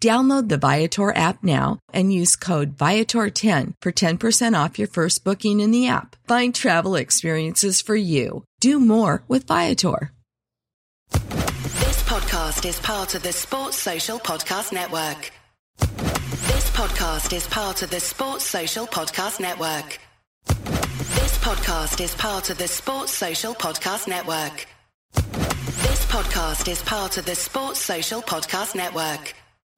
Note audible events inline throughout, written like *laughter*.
Download the Viator app now and use code Viator10 for 10% off your first booking in the app. Find travel experiences for you. Do more with Viator. This podcast is part of the Sports Social Podcast Network. This podcast is part of the Sports Social Podcast Network. This podcast is part of the Sports Social Podcast Network. This podcast is part of the Sports Social Podcast Network.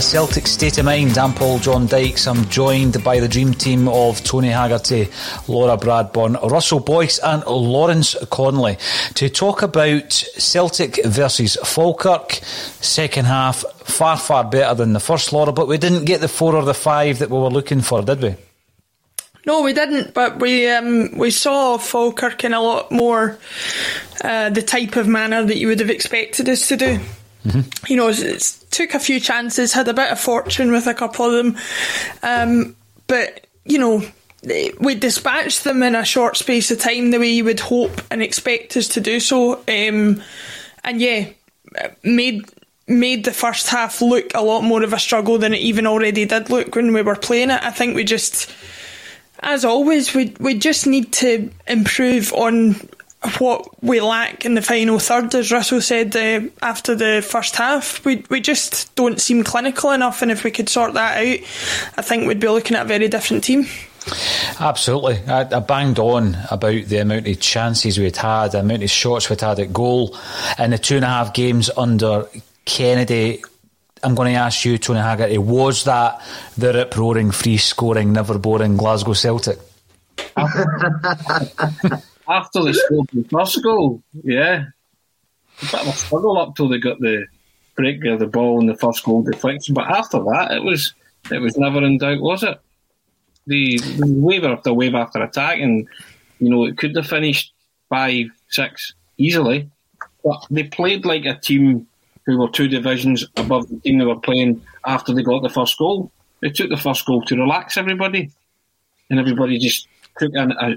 Celtic State of Mind. I'm Paul John Dykes. I'm joined by the dream team of Tony Haggerty, Laura Bradburn, Russell Boyce, and Lawrence Connolly to talk about Celtic versus Falkirk. Second half, far, far better than the first, Laura, but we didn't get the four or the five that we were looking for, did we? No, we didn't, but we um, we saw Falkirk in a lot more uh, the type of manner that you would have expected us to do. Mm-hmm. You know, it took a few chances, had a bit of fortune with a couple of them, um, but you know, we dispatched them in a short space of time the way you would hope and expect us to do so. Um, and yeah, made made the first half look a lot more of a struggle than it even already did look when we were playing it. I think we just, as always, we we just need to improve on what we lack in the final third, as Russell said uh, after the first half. We we just don't seem clinical enough, and if we could sort that out, I think we'd be looking at a very different team. Absolutely. I, I, banged on about the amount of chances we'd had, the amount of shots we'd had at goal and the two and a half games under Kennedy. I'm going to ask you, Tony Haggerty, was that the rip roaring, free scoring, never boring Glasgow Celtic? *laughs* after they scored the first goal, yeah, a bit of a struggle up till they got the break of the ball and the first goal deflection. But after that, it was it was never in doubt, was it? The, the wave after wave after attack, and you know it could have finished five, six easily, but they played like a team who were two divisions above the team they were playing after they got the first goal. They took the first goal to relax everybody, and everybody just took an, a,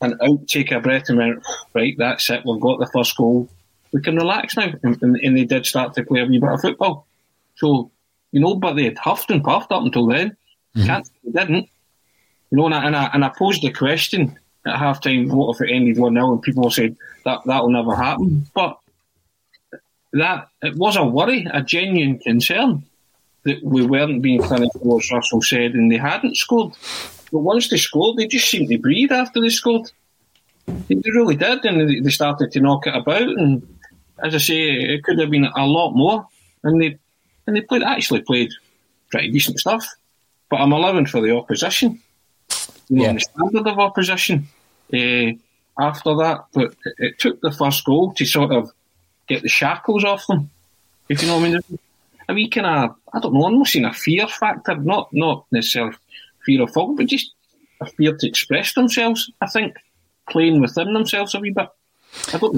an out, take a breath, and went, right, that's it, we've got the first goal. We can relax now. And, and, and they did start to play a wee bit of football. So, you know, but they had huffed and puffed up until then. Mm-hmm. Can't they didn't. You know, and I, and I, and I posed the question at half time, what if it ended 1 0? And people said that that'll never happen. But that it was a worry, a genuine concern that we weren't being clinical, as Russell said, and they hadn't scored. But once they scored, they just seemed to breathe after they scored. They really did, and they started to knock it about. And as I say, it could have been a lot more. And they and they played actually played pretty decent stuff. But I'm allowing for the opposition. You know, yeah. the standard of opposition. Uh, after that, but it, it, took the first goal to sort of get the shackles off them. If you know what I mean. A wee kind of, I don't know, almost in a fear factor, not not necessarily fear of fault, but just a fear to express themselves. I think playing within themselves a wee bit.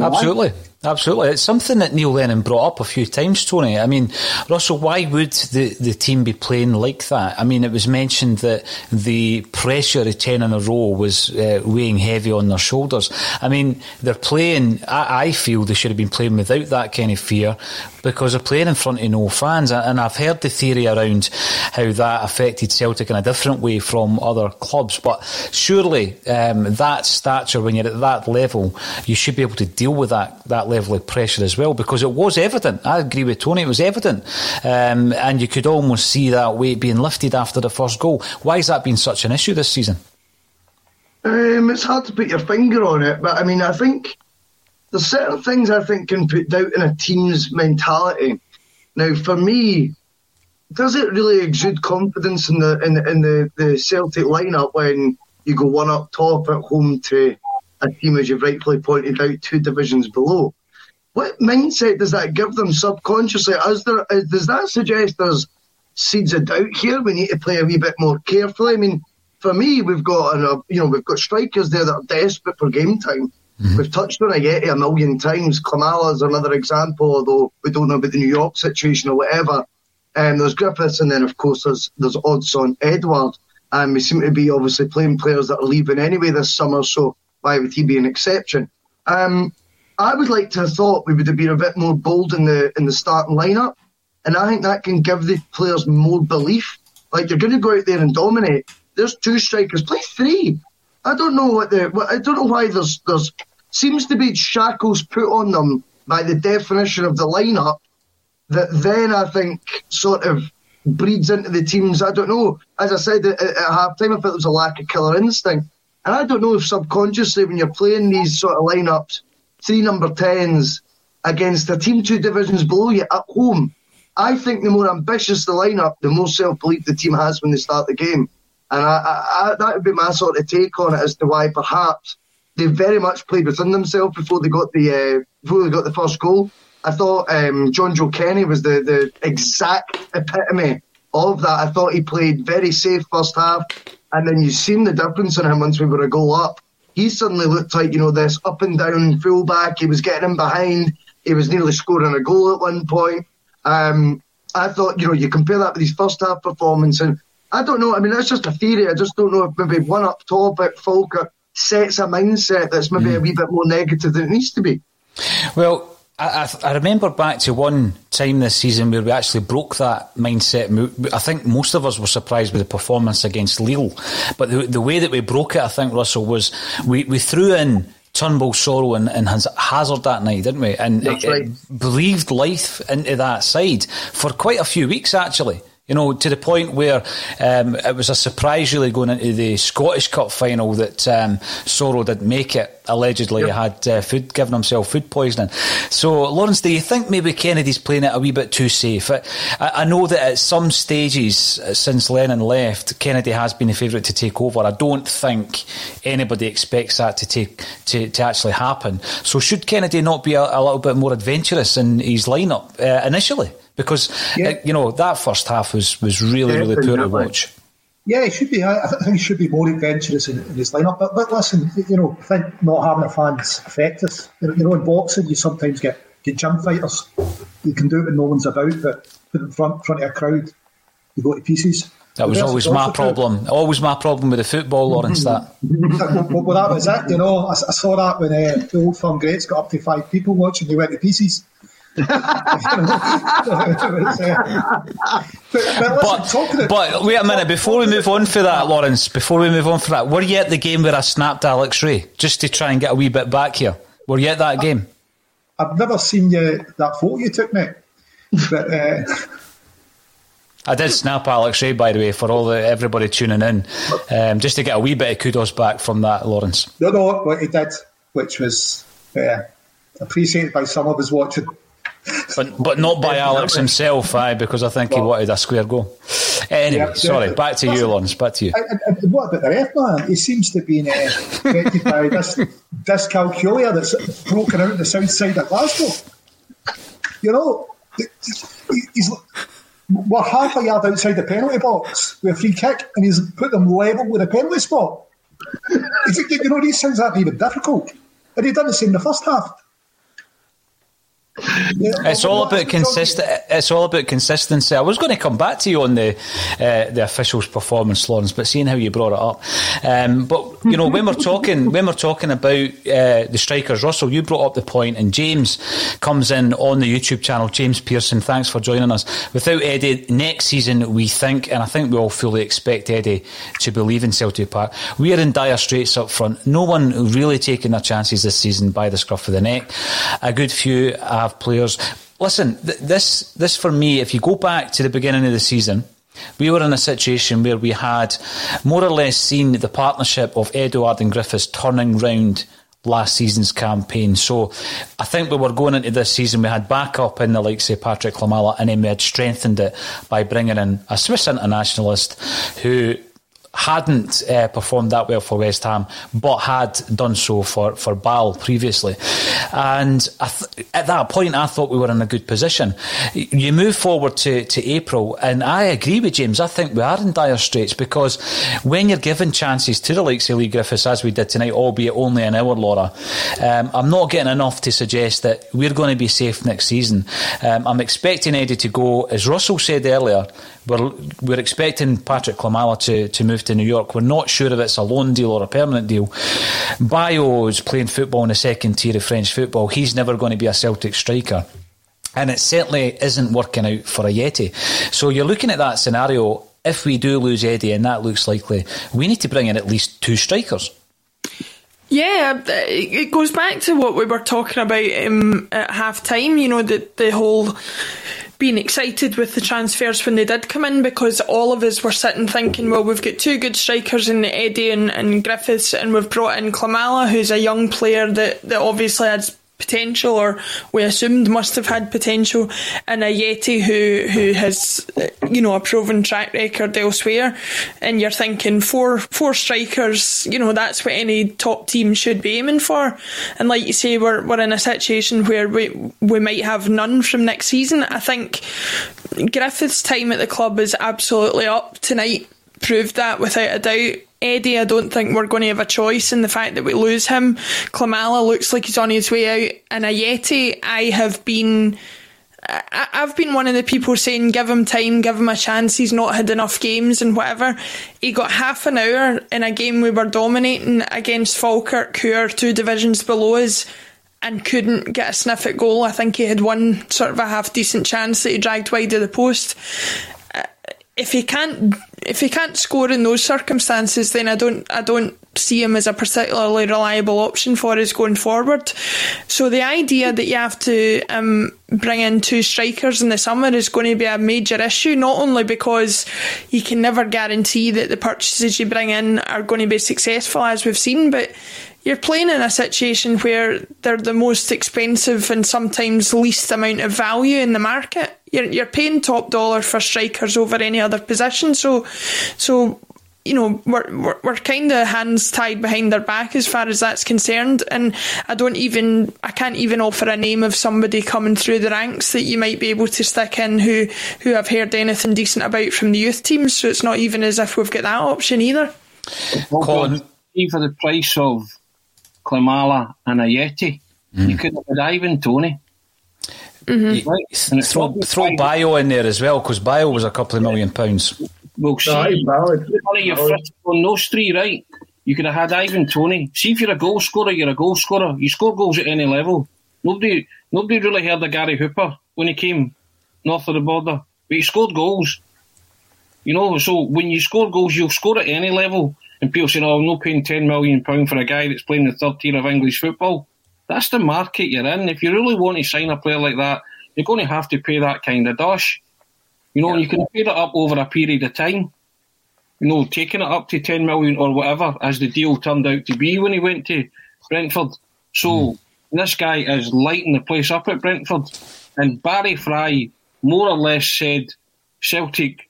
Absolutely. Why. Absolutely. It's something that Neil Lennon brought up a few times, Tony. I mean, Russell, why would the, the team be playing like that? I mean, it was mentioned that the pressure of 10 in a row was uh, weighing heavy on their shoulders. I mean, they're playing, I, I, feel they should have been playing without that kind of fear because they're playing in front of no fans. And I've heard the theory around how that affected Celtic in a different way from other clubs. But surely um, that stature, when you're at that level, you should be able to deal with that, that level of pressure as well because it was evident. I agree with Tony, it was evident. Um, and you could almost see that weight being lifted after the first goal. Why has that been such an issue this season? Um, it's hard to put your finger on it, but I mean, I think there's certain things I think can put doubt in a team's mentality. Now, for me, does it really exude confidence in the in, in the, the Celtic lineup when you go one up top at home to a team, as you've rightfully pointed out, two divisions below? What mindset does that give them subconsciously? Is there, is, does that suggest there's seeds of doubt here? We need to play a wee bit more carefully. I mean, for me, we've got an, uh, you know we've got strikers there that are desperate for game time. Mm-hmm. We've touched on Ajeti a million times. Klimala is another example, although we don't know about the New York situation or whatever. Um, there's Griffiths, and then of course there's there's Odsonne Edouard, And we seem to be obviously playing players that are leaving anyway this summer, so why would he be an exception? Um, I would like to have thought we would have been a bit more bold in the in the starting lineup, and I think that can give the players more belief. Like you're going to go out there and dominate. There's two strikers, play three. I don't know what the I don't know why there's there's seems to be shackles put on them by the definition of the lineup that then I think sort of breeds into the teams. I don't know. As I said at, at half time, I thought there was a lack of killer instinct. And I don't know if subconsciously, when you're playing these sort of lineups, three number 10s against a team two divisions below you at home. I think the more ambitious the lineup, the more self belief the team has when they start the game. And I, I, I, that would be my sort of take on it as to why perhaps they very much played within themselves before they got the uh, before they got the first goal. I thought um, Jonjoe Kenny was the, the exact epitome of that. I thought he played very safe first half, and then you've seen the difference in him once we were a goal up he suddenly looked like, you know, this up and down fullback. He was getting him behind. He was nearly scoring a goal at one point. Um, I thought, you know, you compare that with his first half performance, and I don't know. I mean, that's just a theory. I just don't know if maybe one up top at Falkirk sets a mindset that's maybe mm. a wee bit more negative than it needs to be. Well, I, I, remember back to one time this season where we actually broke that mindset. I think most of us were surprised with the performance against Lille, but the, the way that we broke it, I think Russell was we, we threw in Turnbull, Soro, and, and Hazard that night, didn't we? And it, right. it breathed life into that side for quite a few weeks actually. You know, to the point where um, it was a surprise really going into the Scottish Cup final that um, didn't make it. Allegedly, yep. he had uh, food, given himself food poisoning. So, Lawrence, do you think maybe Kennedy's playing it a wee bit too safe? I, I know that at some stages uh, since Lennon left, Kennedy has been the favourite to take over. I don't think anybody expects that to take to, to actually happen. So, should Kennedy not be a, a little bit more adventurous in his lineup uh, initially? Because yeah. uh, you know that first half was was really yeah, really poor to watch. Yeah, he should be. I, I think he should be more adventurous in, in his lineup. But, but listen, you know, I think not having a fans affect us. You know, in boxing, you sometimes get get gym fighters. You can do it when no one's about, but put in front front of a crowd, you go to pieces. That was always my problem. Always my problem with the football, Lawrence. That. *laughs* well, well, that was it. You know, I, I saw that when uh, the old firm greats got up to five people watching. They went to pieces. But, but, but, wait a minute before we move on for that, Lawrence. Before we move on for that, were you at the game where I snapped Alex Rae just to try and get a wee bit back here? Were you at that game? I've never seen you that photo you took, mate. But uh, I did snap Alex Rae, by the way, for all the everybody tuning in, um, just to get a wee bit of kudos back from that, Lawrence. No, no, what he did, which was uh, appreciated by some of us watching. But but not by Alex himself, aye, because I think well, he wanted a square goal. Anyway, yeah, sorry, back to you, Lawrence, back to you. And, and what about the ref, man? He seems to be uh, by *laughs* this dyscalculia that's broken out the south side of Glasgow. You know, he's we're half a yard outside the penalty box with a free kick, and he's put them level with a penalty spot. *laughs* you know, these things aren't even difficult. And he done the same in the first half. It's all about consistent. It's all about consistency. I was going to come back to you on the uh, the officials' performance, Lawrence, but seeing how you brought it up, um, but you know when we're talking when we're talking about uh, the strikers, Russell, you brought up the point, and James comes in on the YouTube channel. James Pearson, thanks for joining us. Without Eddie, next season we think, and I think we all fully expect Eddie to believe in Celtic Park. We are in dire straits up front. No one really taking their chances this season by the scruff of the neck. A good few have players. Listen, th- this this for me, if you go back to the beginning of the season, we were in a situation where we had more or less seen the partnership of Edouard and Griffiths turning round last season's campaign. So I think we were going into this season, we had backup in the likes of Patryk Klimala, and then we had strengthened it by bringing in a Swiss internationalist who hadn't uh, performed that well for West Ham, but had done so for, for Basel previously. And th- at that point, I thought we were in a good position. You move forward to, to April, and I agree with James. I think we are in dire straits because when you're given chances to the likes of Leigh Griffiths, as we did tonight, albeit only an hour, Laura, um, I'm not getting enough to suggest that we're going to be safe next season. Um, I'm expecting Eddie to go, as Russell said earlier, we're, we're expecting Patryk Klimala to, to move to New York. We're not sure if it's a loan deal or a permanent deal. Bayo is playing football in the second tier of French football. He's never going to be a Celtic striker. And it certainly isn't working out for Ajeti. So you're looking at that scenario. If we do lose Eddie, and that looks likely, we need to bring in at least two strikers. Yeah, it goes back to what we were talking about um, at half time, you know, the, the whole being excited with the transfers when they did come in because all of us were sitting thinking, well, we've got two good strikers in Eddie and, and Griffiths, and we've brought in Klimala, who's a young player that, that obviously has potential, or we assumed must have had potential, and Ajeti who who has uh, you know a proven track record elsewhere, and you're thinking four four strikers, you know that's what any top team should be aiming for, and like you say, we're we're in a situation where we we might have none from next season. I think Griffith's time at the club is absolutely up tonight. Proved that without a doubt Eddie, I don't think we're going to have a choice in the fact that we lose him. Klimala looks like he's on his way out. And Ajeti, I have been. I've been one of the people saying, give him time, give him a chance. He's not had enough games and whatever. He got half an hour in a game we were dominating against Falkirk, who are two divisions below us, and couldn't get a sniff at goal. I think he had one sort of a half decent chance that he dragged wide of the post if he can't if he can't score in those circumstances, then I don't I don't see him as a particularly reliable option for us going forward. So the idea that you have to um, bring in two strikers in the summer is going to be a major issue. Not only because you can never guarantee that the purchases you bring in are going to be successful, as we've seen, but you're playing in a situation where they're the most expensive and sometimes least amount of value in the market. You're, you're paying top dollar for strikers over any other position. So, so you know, we're, we're, we're kind of hands tied behind their back as far as that's concerned. And I don't even, I can't even offer a name of somebody coming through the ranks that you might be able to stick in who, who I've heard anything decent about from the youth teams. So it's not even as if we've got that option either. Colin, for the price of Klimala and Ajeti, mm. you could have had Ivan Toney. Mm-hmm. Right. Throw, throw Bayo in there as well because Bayo was a couple of million pounds. Well, see, money you're on those three, right? You could have had Ivan Toney. See if you're a goal scorer, you're a goal scorer. You score goals at any level. Nobody, nobody really heard of Gary Hooper when he came north of the border, but he scored goals. You know, so when you score goals, you'll score at any level. And people saying, "Oh, I'm not paying ten million pound for a guy that's playing the third tier of English football." That's the market you're in. If you really want to sign a player like that, you're going to have to pay that kind of dash. You know, yeah. you can pay it up over a period of time. You know, taking it up to 10 million or whatever, as the deal turned out to be when he went to Brentford. So mm. this guy is lighting the place up at Brentford. And Barry Fry more or less said, Celtic,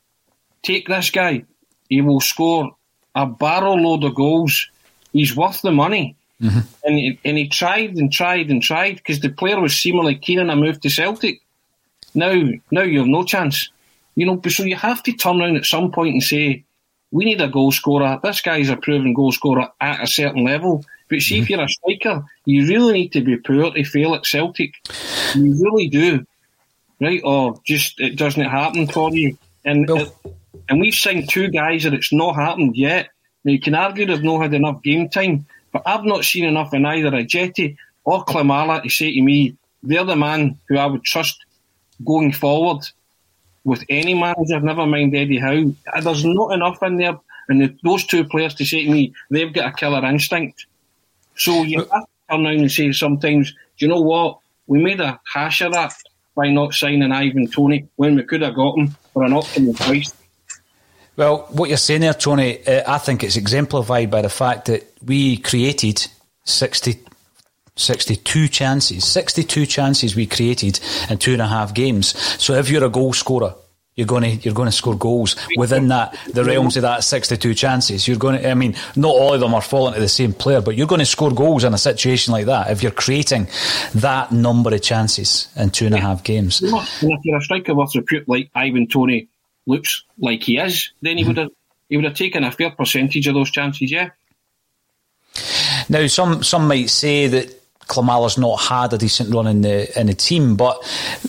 take this guy. He will score a barrel load of goals. He's worth the money. Mm-hmm. And, he, and he tried and tried and tried because the player was seemingly keen on a move to Celtic. Now, now you have no chance. You know, so you have to turn around at some point and say, we need a goal scorer. This guy's a proven goal scorer at a certain level. But see, mm-hmm. if you're a striker, you really need to be poor to fail at Celtic. You really do, right? Or just it doesn't happen for you. And it, and we've signed two guys that it's not happened yet. Now you can argue they've not had enough game time, but I've not seen enough in either Ajeti or Klimala to say to me, they're the man who I would trust going forward with any manager, never mind Eddie Howe. Uh, there's not enough in there, and the, those two players to say to me, they've got a killer instinct. So you have to turn around and say sometimes, do you know what? We made a hash of that by not signing Ivan Toney when we could have got him for an optimal price. Well, what you're saying there, Tony, uh, I think it's exemplified by the fact that we created 60, 62 chances. 62 chances we created in two and a half games. So if you're a goal scorer, you're going to you're going to score goals within that the realms of that 62 chances. You're going to, I mean, not all of them are falling to the same player, but you're going to score goals in a situation like that if you're creating that number of chances in two and a half games. And if you're a striker with repute like Ivan Toney looks like he is, then he mm-hmm. would have he would have taken a fair percentage of those chances. Yeah. Now, some some might say that Klimala's not had a decent run in the in the team, but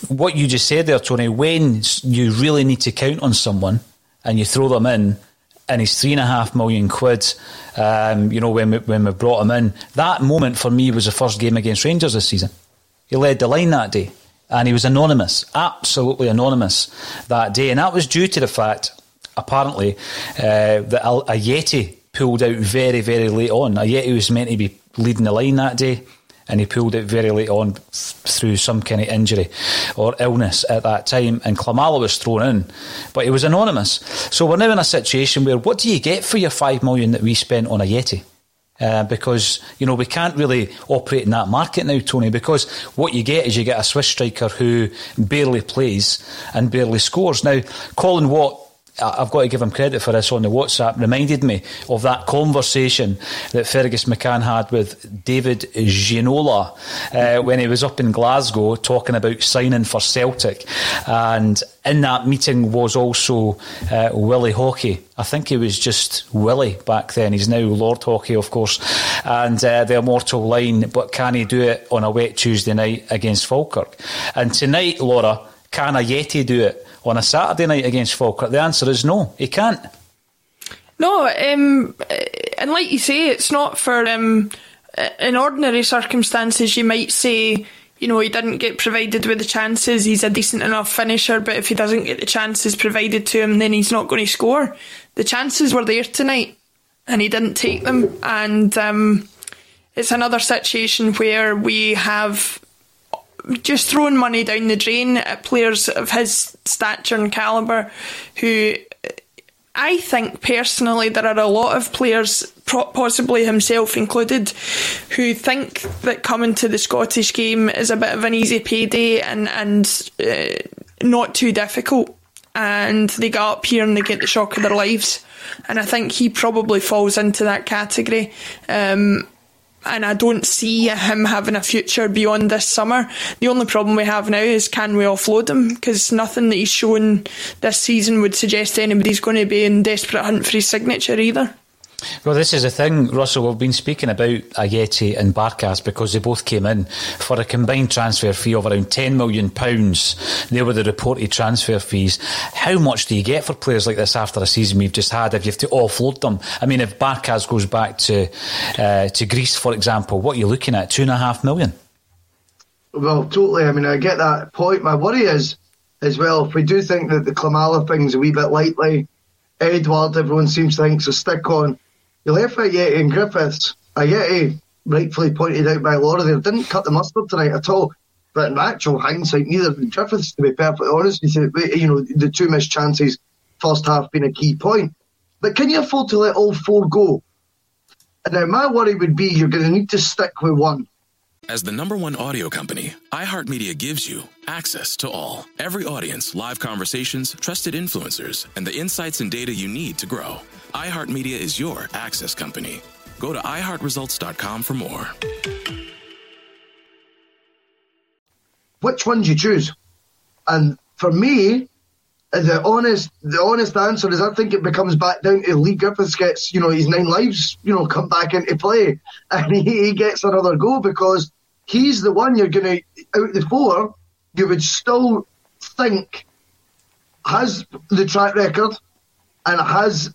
what you just said there, Tony, when you really need to count on someone and you throw them in, and he's three and a half million quid. Um, you know, when we, when we brought him in, that moment for me was the first game against Rangers this season. He led the line that day and he was anonymous, absolutely anonymous that day. And that was due to the fact, apparently, uh, that Ajeti pulled out very, very late on. Ajeti was meant to be leading the line that day. And he pulled out very late on through some kind of injury or illness at that time. And Klimala was thrown in, but he was anonymous. So we're now in a situation where what do you get for your five million that we spent on Ajeti? Uh, because you know we can't really operate in that market now, Tony. Because what you get is you get a Swiss striker who barely plays and barely scores. Now, Colin Watt I've got to give him credit for this on the WhatsApp, reminded me of that conversation that Fergus McCann had with David Ginola uh, when he was up in Glasgow talking about signing for Celtic. And in that meeting was also uh, Willie Haughey. I think he was just Willie back then. He's now Lord Haughey, of course. And uh, the immortal line, but can he do it on a wet Tuesday night against Falkirk? And tonight, Laura, can Ajeti do it? On a Saturday night against Falkirk? The answer is no, he can't. No, um, and like you say, it's not for. Um, in ordinary circumstances, you might say, you know, he didn't get provided with the chances. He's a decent enough finisher, but if he doesn't get the chances provided to him, then he's not going to score. The chances were there tonight, and he didn't take them. And um, it's another situation where we have just throwing money down the drain at players of his stature and calibre who I think personally there are a lot of players, possibly himself included, who think that coming to the Scottish game is a bit of an easy payday and and uh, not too difficult, and they get up here and they get the shock of their lives, and I think he probably falls into that category. Um, and I don't see him having a future beyond this summer. The only problem we have now is can we offload him? Because nothing that he's shown this season would suggest anybody's going to be in desperate hunt for his signature either. Well, this is the thing, Russell. We've been speaking about Ajeti and Barkas because they both came in for a combined transfer fee of around £10 million. They were the reported transfer fees. How much do you get for players like this after a season we've just had if you have to offload them? I mean, if Barkas goes back to uh, to Greece, for example, what are you looking at? Two and a half million? Well, totally. I mean, I get that point. My worry is, as well, if we do think that the Klimala thing's a wee bit lightly, Edouard, everyone seems to think, so stick on you left Ajeti and Griffiths. Ajeti, rightfully pointed out by Laura there, didn't cut the mustard tonight at all. But in actual hindsight, neither did Griffiths, to be perfectly honest. You know, the two missed chances, first half being a key point. But can you afford to let all four go? Now, my worry would be you're going to need to stick with one. As the number one audio company, iHeartMedia gives you access to all. Every audience, live conversations, trusted influencers, and the insights and data you need to grow iHeartMedia is your access company. Go to iHeartResults.com for more. Which one do you choose? And for me, the honest the honest answer is I think it becomes back down to Leigh Griffiths gets, you know, his nine lives, you know, come back into play *laughs* and he, he gets another go because he's the one you're gonna out the four, you would still think has the track record and has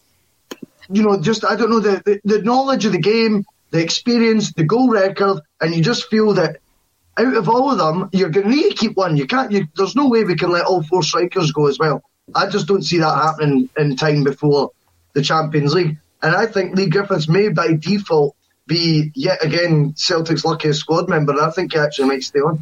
you know, just I don't know the, the, the knowledge of the game, the experience, the goal record, and you just feel that out of all of them, you're going to need to keep one. You can't. You, there's no way we can let all four strikers go as well. I just don't see that happening in time before the Champions League. And I think Leigh Griffiths may by default be yet again Celtic's luckiest squad member. I think he actually might stay on.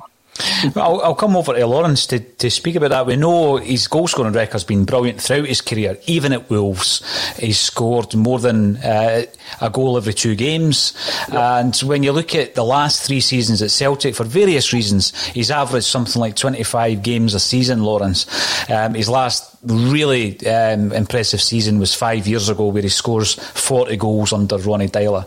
I'll, I'll, come over to Lawrence to, to speak about that. We know his goal scoring record has been brilliant throughout his career. Even at Wolves, he's scored more than uh, a goal every two games. Yep. And when you look at the last three seasons at Celtic, for various reasons, he's averaged something like 25 games a season, Lawrence. Um, his last really um, impressive season was five years ago where he scores 40 goals under Ronnie Deila.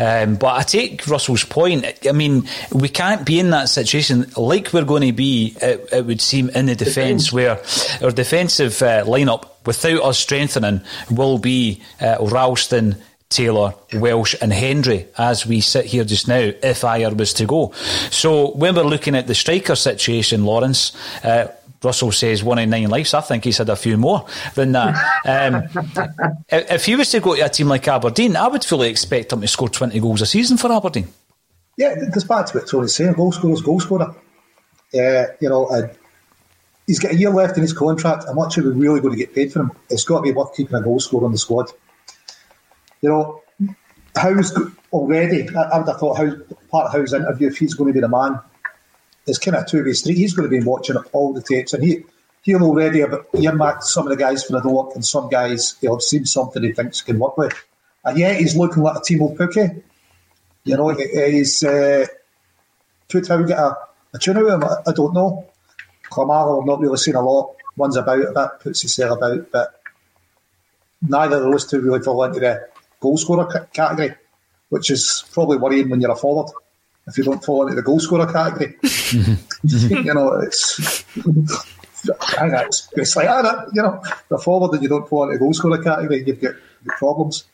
Um, but I take Russell's point. I mean, we can't be in that situation like we're going to be, it, it would seem, in the defence where our defensive uh, lineup, without us strengthening, will be uh, Ralston, Taylor, Welsh, and Hendry as we sit here just now, if Ajer was to go. So when we're looking at the striker situation, Lawrence, uh, Russell says one in nine lives. I think he's had a few more than that. Um, *laughs* if he was to go to a team like Aberdeen, I would fully expect him to score 20 goals a season for Aberdeen. Yeah, goes back to what Tony's saying goal scorer's goal scorer. Uh, you know, uh, he's got a year left in his contract. I'm not sure we're really going to get paid for him? It's got to be worth keeping a goal scorer on the squad. You know, Howe's already, I, I would have thought, how, part of Howe's interview, if he's going to be the man it's kind of a two way street. He's going to be watching all the tapes, and he he'll already have earmarked some of the guys for the door, and some guys he'll have seen something he thinks he can work with. And yeah, he's looking like a Teemu Pukki. You know, he's uh, how get a, a out of him. I don't know. Klimala, I've not really seen a lot. One's about a bit, puts his hair about, but neither of those two really fall into the goal scorer category, which is probably worrying when you're a forward if you don't fall into the goal scorer category. *laughs* you know, it's. *laughs* it's, it's like, you know, the forward and you don't fall into the goal scorer category, you've got problems.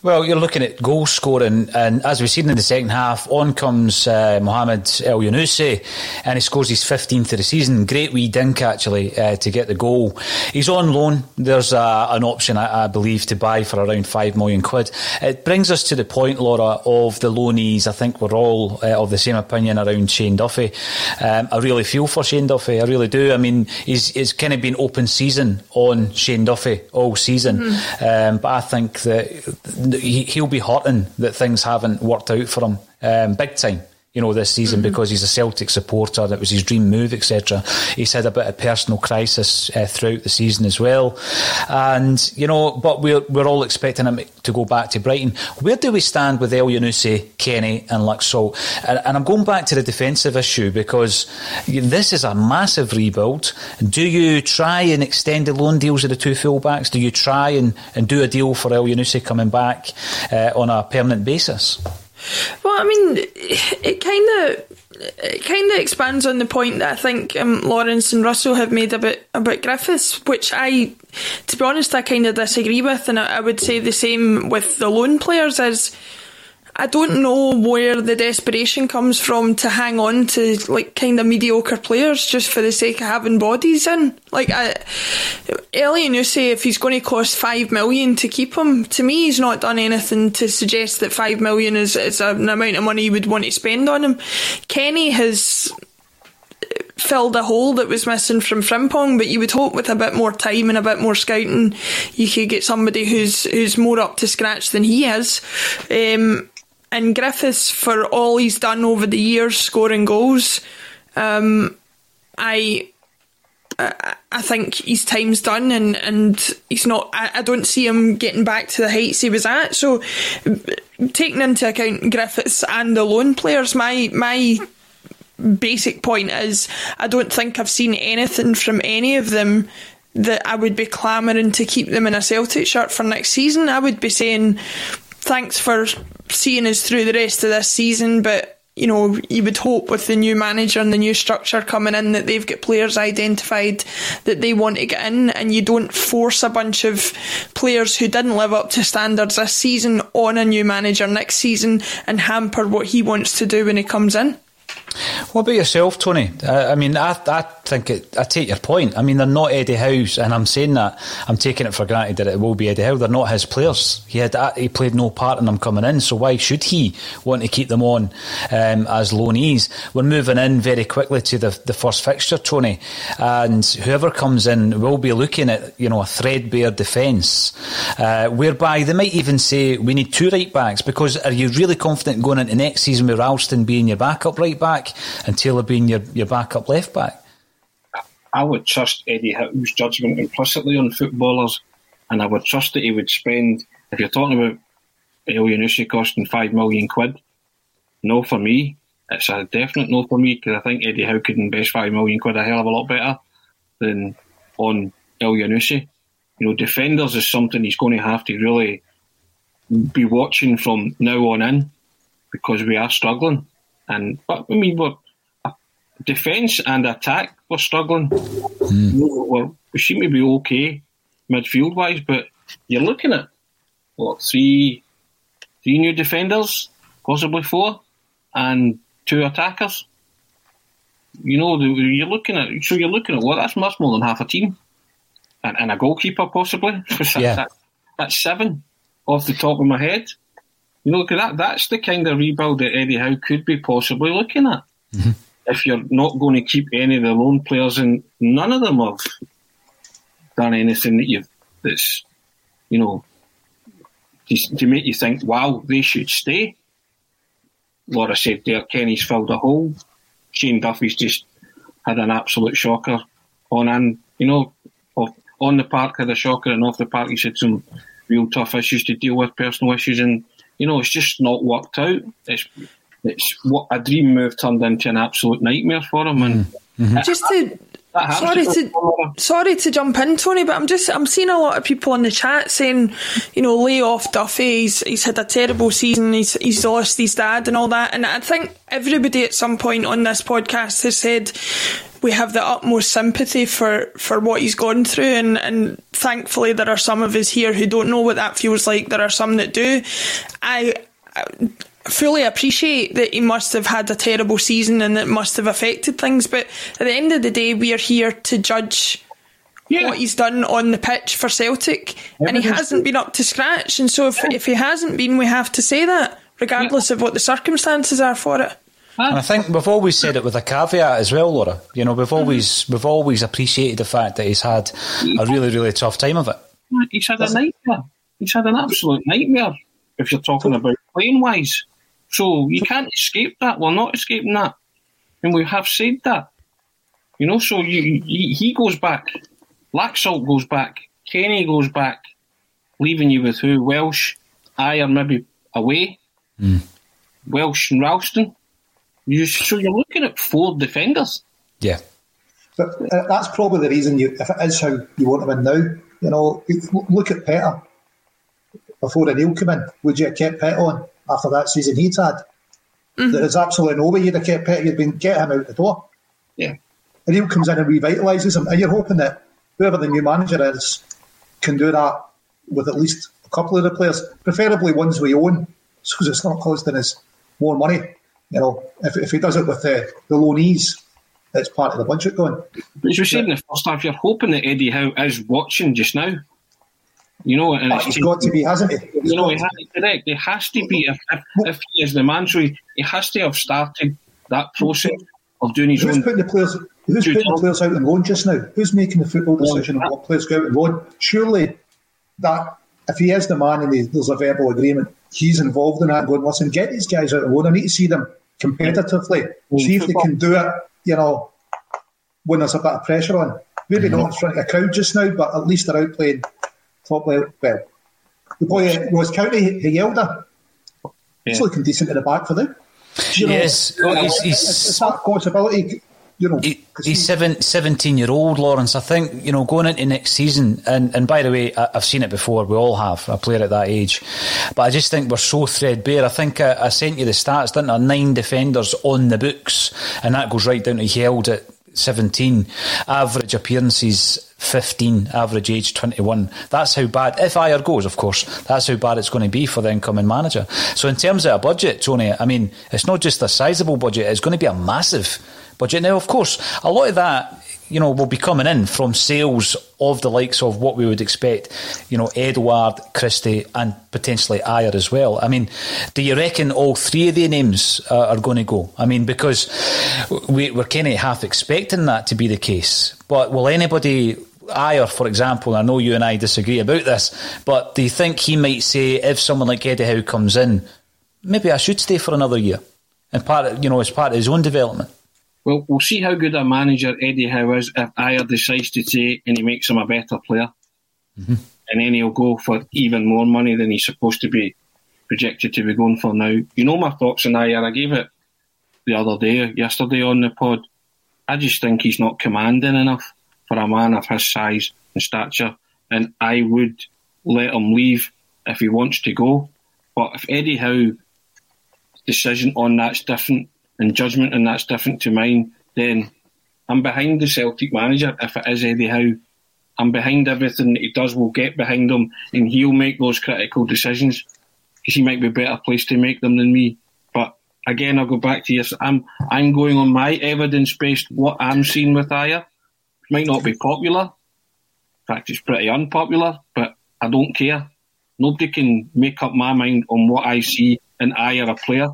Well, you're looking at goal scoring, and as we've seen in the second half, on comes uh, Mohamed Elyounoussi, and he scores his 15th of the season. Great wee dink, actually, uh, to get the goal. He's on loan. There's a, an option, I, I, believe, to buy for around 5 million quid. It brings us to the point, Laura, of the loanees. I think we're all uh, of the same opinion around Shane Duffy. Um, I really feel for Shane Duffy, I really do. I mean, he's, it's kind of been open season on Shane Duffy all season, mm. um, but I think that he'll be hurting that things haven't worked out for him um, big time you know, this season mm-hmm. because he's a Celtic supporter. That was his dream move, etc. He's had a bit of personal crisis uh, throughout the season as well, and you know, but we're we're all expecting him to go back to Brighton. Where do we stand with Elyounoussi, Kenny, and Laxalt? And, and I'm going back to the defensive issue because this is a massive rebuild. Do you try and extend the loan deals of the two fullbacks? Do you try and, and do a deal for Elyounoussi coming back uh, on a permanent basis? Well, I mean, it kind of it kind of expands on the point that I think um, Lawrence and Russell have made about about Griffiths, which I, to be honest, I kind of disagree with, and I, I would say the same with the loan players. Is I don't know where the desperation comes from to hang on to like kind of mediocre players just for the sake of having bodies in. Like I, say, if he's going to cost five million to keep him, to me he's not done anything to suggest that five million is, is an amount of money you would want to spend on him. Kenny has filled a hole that was missing from Frimpong, but you would hope with a bit more time and a bit more scouting, you could get somebody who's who's more up to scratch than he is. Um, and Griffiths, for all he's done over the years, scoring goals, um, I. I think his time's done, and, and he's not. I, I, don't see him getting back to the heights he was at. So, taking into account Griffiths and the loan players, my my basic point is I don't think I've seen anything from any of them that I would be clamouring to keep them in a Celtic shirt for next season. I would be saying thanks for seeing us through the rest of this season, but you know, you would hope with the new manager and the new structure coming in that they've got players identified that they want to get in, and you don't force a bunch of players who didn't live up to standards this season on a new manager next season and hamper what he wants to do when he comes in. What about yourself, Tony? I, I mean, I, I think it, I take your point. I mean, they're not Eddie Howe's, and I'm saying that I'm taking it for granted that it will be Eddie Howe. They're not his players. He had he played no part in them coming in, so why should he want to keep them on um, as loanees? We're moving in very quickly to the the first fixture, Tony, and whoever comes in will be looking at you know a threadbare defence, uh, whereby they might even say we need two right backs because are you really confident going into next season with Ralston being your backup right back? Back and Taylor being your, your backup left back? I would trust Eddie Howe's judgment implicitly on footballers, and I would trust that he would spend, if you're talking about Elyounoussi costing five million quid, no for me. It's a definite no for me because I think Eddie Howe could invest five million quid a hell of a lot better than on Elyounoussi. You know, defenders is something he's going to have to really be watching from now on in because we are struggling. And but I mean, we're uh, defence and attack we're struggling. Mm. We're, we seem to be okay midfield wise, but you're looking at what three, three new defenders, possibly four, and two attackers. You know, you're looking at so you're looking at what that's much more than half a team, and, and a goalkeeper possibly. *laughs* yeah. That, that's seven off the top of my head. You know, that that's the kind of rebuild that Eddie Howe could be possibly looking at. Mm-hmm. If you're not going to keep any of the loan players, and none of them have done anything that you that's you know to, to make you think, wow, they should stay. Laura said there, Kenny's filled a hole. Shane Duffy's just had an absolute shocker on and you know on the park had a shocker and off the park he's had some real tough issues to deal with, personal issues and you know, it's just not worked out. It's it's what a dream move turned into an absolute nightmare for him. And mm-hmm. just to sorry to sorry to jump in, Tony, but I'm just I'm seeing a lot of people in the chat saying, you know, lay off Duffy. He's he's had a terrible season. He's he's lost his dad and all that. And I think everybody at some point on this podcast has said we have the utmost sympathy for, for what he's gone through, and, and thankfully there are some of us here who don't know what that feels like. There are some that do. I, I fully appreciate that he must have had a terrible season and it must have affected things, but at the end of the day, we are here to judge. Yeah. What he's done on the pitch for Celtic, and he hasn't been up to scratch. And so, if, if he hasn't been, we have to say that, regardless yeah. of what the circumstances are for it. And I think we've always said it with a caveat as well, Laura. You know, we've always mm-hmm. we've always appreciated the fact that he's had a really really tough time of it. He's had a nightmare. He's had an absolute nightmare. If you're talking about playing wise, so you can't escape that. We're not escaping that, and we have said that. You know, so you, you, he goes back, Laxalt goes back, Kenny goes back, leaving you with who? Welsh, I are maybe away. Mm. Welsh and Ralston. You, so you're looking at four defenders. Yeah. But uh, that's probably the reason you, if it is how you want to win now, you know, look at Petter. Before O'Neill came in, would you have kept Pet on after that season he'd had? Mm-hmm. There's absolutely no way you'd have kept Petty. You'd been get him out the door. Yeah. And he comes in and revitalises him. And you're hoping that whoever the new manager is can do that with at least a couple of the players, preferably ones we own, because it's not costing us more money. You know, if, if he does it with uh, the, the loanees, it's part of the budget going. But as you said in the first half, you're hoping that Eddie Howe is watching just now. You know, and oh, he's got to be, hasn't he? He's you know, he has, correct. He has to be. If, if, if he is the man, so he, he has to have started that process of doing his who's own. Putting the players, who's putting the players out on loan just now? Who's making the football decision of what players go out on loan? Surely that if he is the man and there's a verbal agreement, he's involved in that. Going, listen, get these guys out on loan. I need to see them competitively. See if they can do it. You know, when there's a bit of pressure on. Maybe mm-hmm. not in front of a crowd just now, but at least they're out playing top level. Well, the boy uh, Ross County, Hjelde at. Yeah. He's looking decent at the back for them. You know, yes, well, he's, he's, it's that possibility. You know, he, he's seven, 17 year old Lawrence. I think you know going into next season, and, and by the way, I, have seen it before. We all have a player at that age, but I just think we're so threadbare. I think I, I sent you the stats, didn't I? Nine defenders on the books, and that goes right down to Hjelde at 17. Average appearances 15, average age 21. That's how bad, if Ajer goes, of course, that's how bad it's going to be for the incoming manager. So, in terms of a budget, Tony, I mean, it's not just a sizable budget, it's going to be a massive budget. Now, of course, a lot of that you know, will be coming in from sales of the likes of what we would expect, you know, Edouard, Christie, and potentially Ajer as well. I mean, do you reckon all three of the names uh, are going to go? I mean, because we, we're kind of half expecting that to be the case. But will anybody Ajer, for example, I know you and I disagree about this, but do you think he might say if someone like Eddie Howe comes in, maybe I should stay for another year, and part, of, you know, as part of his own development? Well, we'll see how good a manager Eddie Howe is if Ajer decides to say and he makes him a better player. Mm-hmm. And then he'll go for even more money than he's supposed to be projected to be going for now. You know my thoughts on Ajer. I gave it the other day, yesterday on the pod. I just think he's not commanding enough for a man of his size and stature. And I would let him leave if he wants to go. But if Eddie Howe's decision on that's different, and judgment and that's different to mine, then I'm behind the Celtic manager. If it is Eddie Howe, I'm behind everything that he does. We'll get behind him, and he'll make those critical decisions because he might be a better placed to make them than me. But again, I'll go back to yes. I'm I'm going on my evidence based what I'm seeing with Ajer. Might not be popular. In fact, it's pretty unpopular, but I don't care. Nobody can make up my mind on what I see in Ajer a player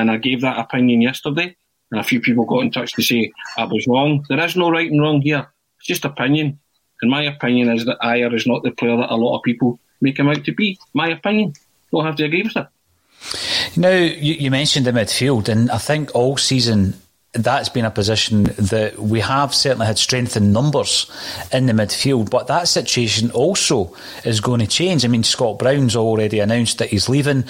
and I gave that opinion yesterday, and a few people got in touch to say I was wrong. There is no right and wrong here. It's just opinion. And my opinion is that Ajer is not the player that a lot of people make him out to be. My opinion. Don't have to agree with it. Now, you, you mentioned the midfield, and I think all season that's been a position that we have certainly had strength in numbers in the midfield, but that situation also is going to change. I mean, Scott Brown's already announced that he's leaving.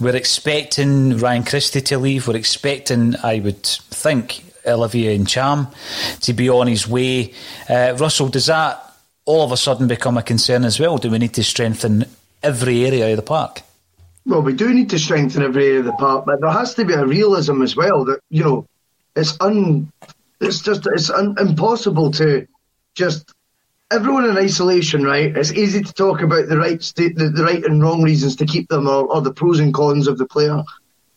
We're expecting Ryan Christie to leave. We're expecting, I would think, Olivier Ntcham to be on his way. Uh, Russell, does that all of a sudden become a concern as well? Do we need to strengthen every area of the park? Well, we do need to strengthen every area of the park, but there has to be a realism as well that, you know, it's un, it's just it's un, impossible to just everyone in isolation, right? It's easy to talk about the right the, the right and wrong reasons to keep them or, or the pros and cons of the player.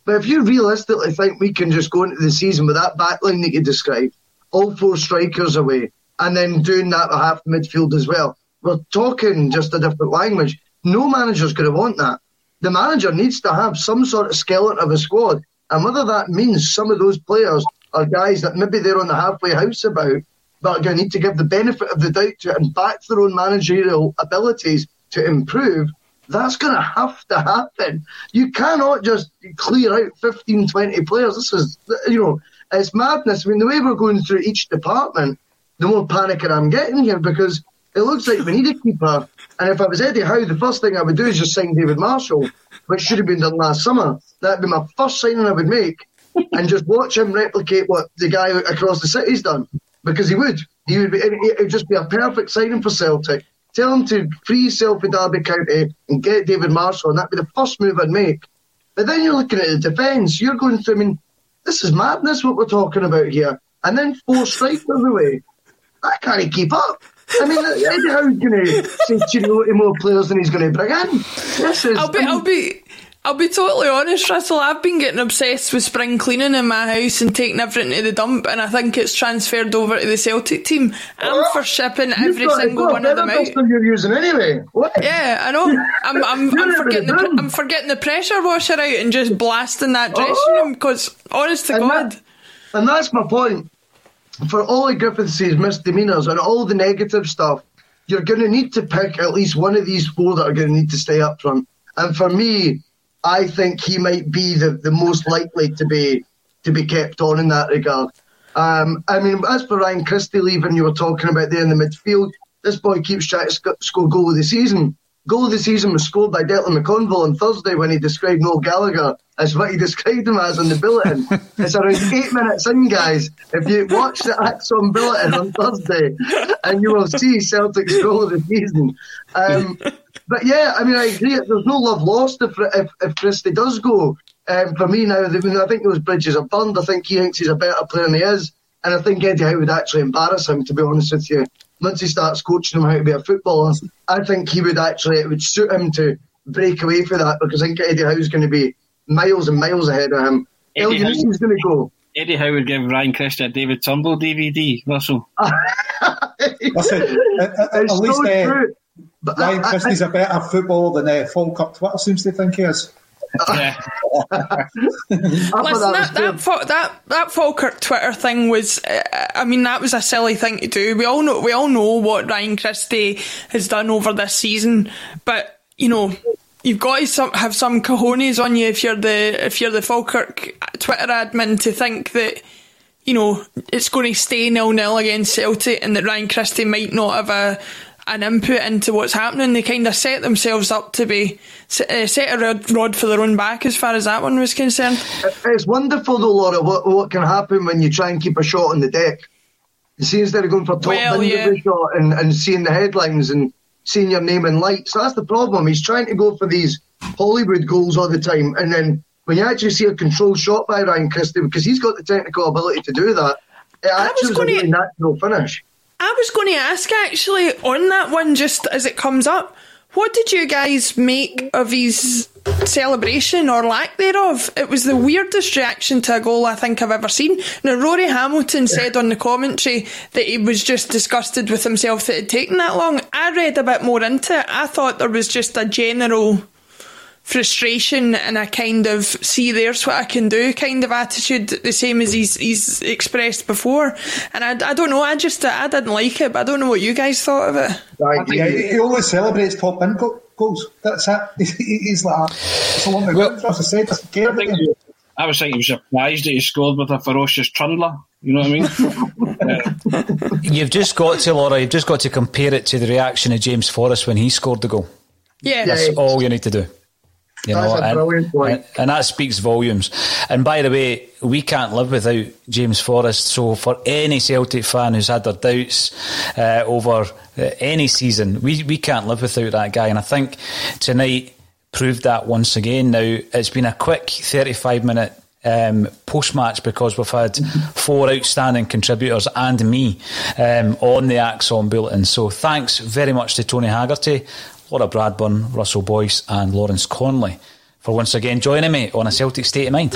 But if you realistically think we can just go into the season with that backline that you described, all four strikers away, and then doing that at half midfield as well, we're talking just a different language. No manager's going to want that. The manager needs to have some sort of skeleton of a squad, and whether that means some of those players are guys that maybe they're on the halfway house about, but are going to need to give the benefit of the doubt to and back their own managerial abilities to improve. That's going to have to happen. You cannot just clear out 15, 20 players. This is, you know, it's madness. I mean, the way we're going through each department, the more panic I'm getting here because it looks like we need a keeper. And if I was Eddie Howe, the first thing I would do is just sign David Marshall, which should have been done last summer. That'd be my first signing I would make and just watch him replicate what the guy across the city's done because he would. He would be. It would just be a perfect signing for Celtic. Tell him to free Selfie Derby County and get David Marshall, and that'd be the first move I'd make. But then you're looking at the defence. You're going through. I mean, this is madness what we're talking about here. And then four strikers away. I can't keep up. I mean, Eddie Howe's going to say cheerio to more players than he's going to bring in. This is. I'll be, I'll be, I'll be totally honest, Russell. I've been getting obsessed with spring cleaning in my house and taking everything to the dump, and I think it's transferred over to the Celtic team. I'm oh, for shipping every single one of them out. You're using anyway. What? Yeah, I know. *laughs* I'm, I'm, I'm forgetting the, I'm forgetting the pressure washer out and just blasting that oh. dressing oh. room because, honest to and God. That, and that's my point. For all of Griffiths' misdemeanours and all the negative stuff, you're going to need to pick at least one of these four that are going to need to stay up front. And for me, I think he might be the, the most likely to be to be kept on in that regard. Um, I mean, as for Ryan Christie leaving, you were talking about there in the midfield, this boy keeps trying to sc- score goal of the season. Goal of the season was scored by Declan McConville on Thursday when he described Noel Gallagher as what he *laughs* described him as on the bulletin. it's around eight minutes in, guys. If you watch the ACSOM bulletin on Thursday, and you will see Celtic's goal of the season. Um, but yeah, I mean, I agree. There's no love lost if if, if Christie does go. Um, for me now, I think those bridges are burned. I think he thinks he's a better player than he is, and I think Eddie Howe would actually embarrass him. To be honest with you, once he starts coaching him how to be a footballer, I think he would actually it would suit him to break away for that because I think Eddie Howe's going to be miles and miles ahead of him. Eddie Howe's going to go. Eddie Howe would give Ryan Christie a David Turnbull DVD, Russell. *laughs* Listen, at, at, at least so uh, but Ryan I, Christie's I, a better footballer than uh, Falkirk Twitter seems to think he is. Yeah. *laughs* Listen, that, that, that, that Falkirk Twitter thing was, uh, I mean, that was a silly thing to do. We all know, we all know what Ryan Christie has done over this season, but you know, you've got to have some cojones on you if you're the if you're the Falkirk Twitter admin to think that you know it's going to stay nil nil against Celtic and that Ryan Christie might not have a an input into what's happening. They kind of set themselves up to be uh, set a rod for their own back as far as that one was concerned. It's wonderful though, Laura, what, what can happen when you try and keep a shot on the deck. You see, instead of going for top well, yeah. shot and, and seeing the headlines and seeing your name in lights, so that's the problem. He's trying to go for these Hollywood goals all the time, and then when you actually see a controlled shot by Ryan Christie, because he's got the technical ability to do that, it actually is a really natural finish. I was going to ask actually on that one, just as it comes up, what did you guys make of his celebration or lack thereof? It was the weirdest reaction to a goal I think I've ever seen. Now, Rory Hamilton said on the commentary that he was just disgusted with himself that it had taken that long. I read a bit more into it. I thought there was just a general frustration and a kind of see there's what I can do kind of attitude, the same as he's he's expressed before. And I, I don't know, I just I didn't like it, but I don't know what you guys thought of it. Right, yeah, he always celebrates top in goals. That's it. *laughs* He's like it's a long well, I said, I was thinking he was surprised that he scored with a ferocious trundler. You know what I mean? *laughs* Uh, you've just got to, Laura, you've just got to compare it to the reaction of James Forrest when he scored the goal. Yeah. That's all you need to do. You That's know, a brilliant point. And, and, that speaks volumes. And by the way, we can't live without James Forrest. So for any Celtic fan who's had their doubts uh, over uh, any season, we, we can't live without that guy. And I think tonight proved that once again. Now, it's been a quick 35 minute um, post match because we've had four outstanding contributors and me um, on the ACSOM Bulletin. So thanks very much to Tony Haggerty. Laura Bradburn, Russell Boyce, and Lawrence Connolly for once again joining me on a Celtic State of Mind.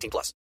18 plus.